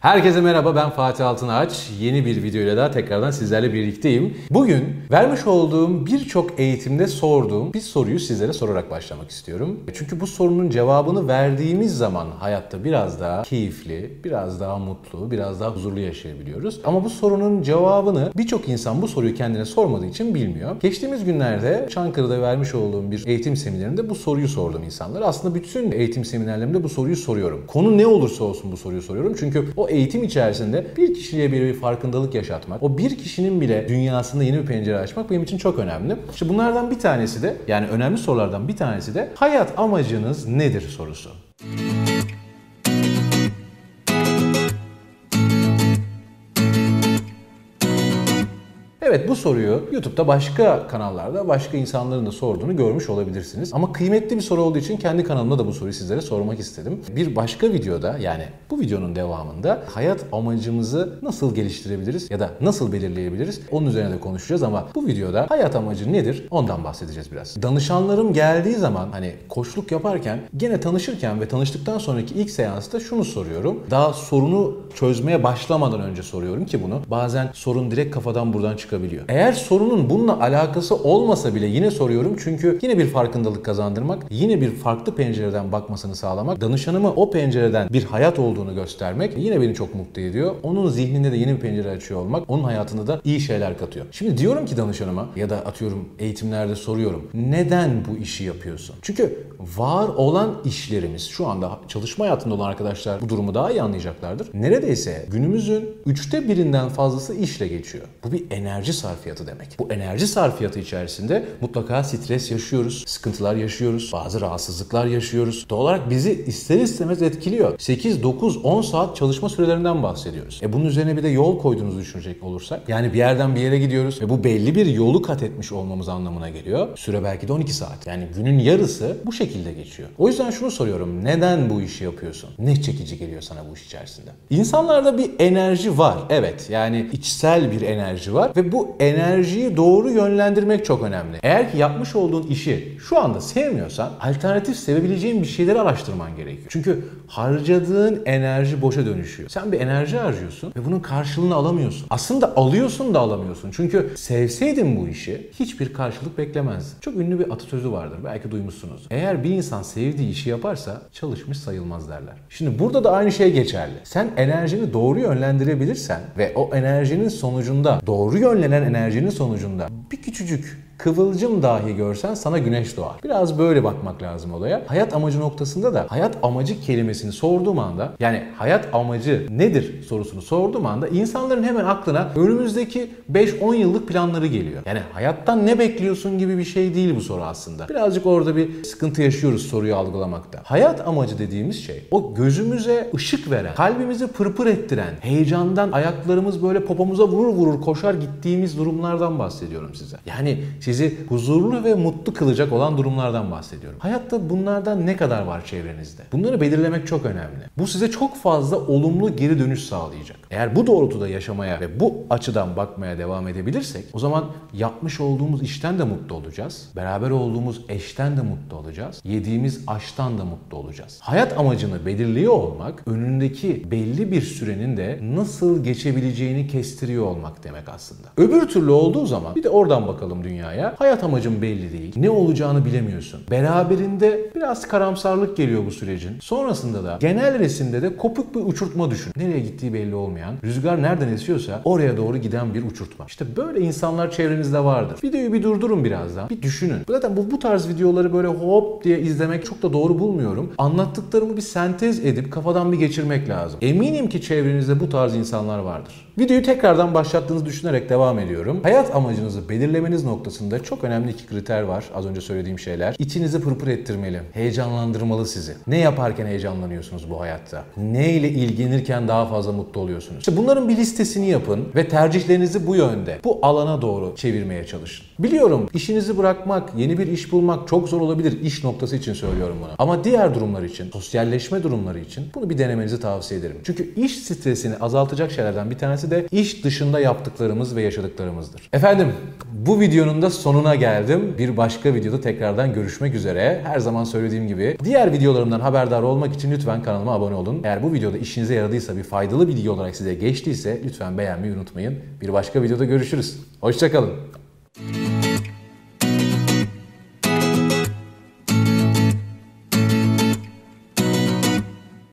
Herkese merhaba ben Fatih Altınaç. Yeni bir videoyla daha tekrardan sizlerle birlikteyim. Bugün vermiş olduğum birçok eğitimde sorduğum bir soruyu sizlere sorarak başlamak istiyorum. Çünkü bu sorunun cevabını verdiğimiz zaman hayatta biraz daha keyifli, biraz daha mutlu, biraz daha huzurlu yaşayabiliyoruz. Ama bu sorunun cevabını birçok insan bu soruyu kendine sormadığı için bilmiyor. Geçtiğimiz günlerde Çankırı'da vermiş olduğum bir eğitim seminerinde bu soruyu sordum insanlara. Aslında bütün eğitim seminerlerimde bu soruyu soruyorum. Konu ne olursa olsun bu soruyu soruyorum. Çünkü o eğitim içerisinde bir kişiye bir, bir farkındalık yaşatmak, o bir kişinin bile dünyasında yeni bir pencere açmak benim için çok önemli. İşte bunlardan bir tanesi de yani önemli sorulardan bir tanesi de hayat amacınız nedir sorusu. Evet bu soruyu YouTube'da başka kanallarda başka insanların da sorduğunu görmüş olabilirsiniz. Ama kıymetli bir soru olduğu için kendi kanalımda da bu soruyu sizlere sormak istedim. Bir başka videoda yani bu videonun devamında hayat amacımızı nasıl geliştirebiliriz ya da nasıl belirleyebiliriz onun üzerine de konuşacağız ama bu videoda hayat amacı nedir ondan bahsedeceğiz biraz. Danışanlarım geldiği zaman hani koçluk yaparken gene tanışırken ve tanıştıktan sonraki ilk seansta şunu soruyorum. Daha sorunu çözmeye başlamadan önce soruyorum ki bunu. Bazen sorun direkt kafadan buradan çıkabiliyor. Eğer sorunun bununla alakası olmasa bile yine soruyorum çünkü yine bir farkındalık kazandırmak, yine bir farklı pencereden bakmasını sağlamak, danışanıma o pencereden bir hayat olduğunu göstermek yine beni çok mutlu ediyor. Onun zihninde de yeni bir pencere açıyor olmak, onun hayatında da iyi şeyler katıyor. Şimdi diyorum ki danışanıma ya da atıyorum eğitimlerde soruyorum. Neden bu işi yapıyorsun? Çünkü var olan işlerimiz şu anda çalışma hayatında olan arkadaşlar bu durumu daha iyi anlayacaklardır. Neredeyse günümüzün üçte birinden fazlası işle geçiyor. Bu bir enerji sarfiyatı demek. Bu enerji sarfiyatı içerisinde mutlaka stres yaşıyoruz, sıkıntılar yaşıyoruz, bazı rahatsızlıklar yaşıyoruz. Doğal olarak bizi ister istemez etkiliyor. 8, 9, 10 saat çalışma sürelerinden bahsediyoruz. E bunun üzerine bir de yol koyduğunuzu düşünecek olursak yani bir yerden bir yere gidiyoruz ve bu belli bir yolu kat etmiş olmamız anlamına geliyor. Süre belki de 12 saat. Yani günün yarısı bu şekilde geçiyor. O yüzden şunu soruyorum. Neden bu işi yapıyorsun? Ne çekici geliyor sana bu iş içerisinde? İnsanlarda bir enerji var. Evet. Yani içsel bir enerji var ve bu enerjiyi doğru yönlendirmek çok önemli. Eğer ki yapmış olduğun işi şu anda sevmiyorsan alternatif sevebileceğin bir şeyleri araştırman gerekiyor. Çünkü harcadığın enerji boşa dönüşüyor. Sen bir enerji harcıyorsun ve bunun karşılığını alamıyorsun. Aslında alıyorsun da alamıyorsun. Çünkü sevseydin bu işi hiçbir karşılık beklemezdin. Çok ünlü bir atasözü vardır. Belki duymuşsunuz. Eğer bir insan sevdiği işi yaparsa çalışmış sayılmaz derler. Şimdi burada da aynı şey geçerli. Sen enerjini doğru yönlendirebilirsen ve o enerjinin sonucunda doğru yönlenen enerjinin sonucunda. Bir küçücük kıvılcım dahi görsen sana güneş doğar. Biraz böyle bakmak lazım olaya. Hayat amacı noktasında da hayat amacı kelimesini sorduğum anda yani hayat amacı nedir sorusunu sorduğum anda insanların hemen aklına önümüzdeki 5-10 yıllık planları geliyor. Yani hayattan ne bekliyorsun gibi bir şey değil bu soru aslında. Birazcık orada bir sıkıntı yaşıyoruz soruyu algılamakta. Hayat amacı dediğimiz şey o gözümüze ışık veren, kalbimizi pırpır ettiren, heyecandan ayaklarımız böyle popomuza vurur vurur koşar gittiğimiz durumlardan bahsediyorum size. Yani sizi huzurlu ve mutlu kılacak olan durumlardan bahsediyorum. Hayatta bunlardan ne kadar var çevrenizde? Bunları belirlemek çok önemli. Bu size çok fazla olumlu geri dönüş sağlayacak. Eğer bu doğrultuda yaşamaya ve bu açıdan bakmaya devam edebilirsek o zaman yapmış olduğumuz işten de mutlu olacağız. Beraber olduğumuz eşten de mutlu olacağız. Yediğimiz aştan da mutlu olacağız. Hayat amacını belirliyor olmak önündeki belli bir sürenin de nasıl geçebileceğini kestiriyor olmak demek aslında. Öbür türlü olduğu zaman bir de oradan bakalım dünyaya hayat amacın belli değil. Ne olacağını bilemiyorsun. Beraberinde biraz karamsarlık geliyor bu sürecin. Sonrasında da genel resimde de kopuk bir uçurtma düşün. Nereye gittiği belli olmayan, rüzgar nereden esiyorsa oraya doğru giden bir uçurtma. İşte böyle insanlar çevrenizde vardır. Videoyu bir durdurun birazdan. Bir düşünün. Zaten bu, bu tarz videoları böyle hop diye izlemek çok da doğru bulmuyorum. Anlattıklarımı bir sentez edip kafadan bir geçirmek lazım. Eminim ki çevrenizde bu tarz insanlar vardır. Videoyu tekrardan başlattığınızı düşünerek devam ediyorum. Hayat amacınızı belirlemeniz noktasında çok önemli iki kriter var. Az önce söylediğim şeyler. İçinizi pırpır ettirmeli. Heyecanlandırmalı sizi. Ne yaparken heyecanlanıyorsunuz bu hayatta? Ne ile ilgilenirken daha fazla mutlu oluyorsunuz? İşte bunların bir listesini yapın ve tercihlerinizi bu yönde, bu alana doğru çevirmeye çalışın. Biliyorum işinizi bırakmak, yeni bir iş bulmak çok zor olabilir. İş noktası için söylüyorum bunu. Ama diğer durumlar için, sosyalleşme durumları için bunu bir denemenizi tavsiye ederim. Çünkü iş stresini azaltacak şeylerden bir tanesi de iş dışında yaptıklarımız ve yaşadıklarımızdır. Efendim bu videonun da sonuna geldim. Bir başka videoda tekrardan görüşmek üzere. Her zaman söylediğim gibi diğer videolarımdan haberdar olmak için lütfen kanalıma abone olun. Eğer bu videoda işinize yaradıysa, bir faydalı video olarak size geçtiyse lütfen beğenmeyi unutmayın. Bir başka videoda görüşürüz. Hoşçakalın.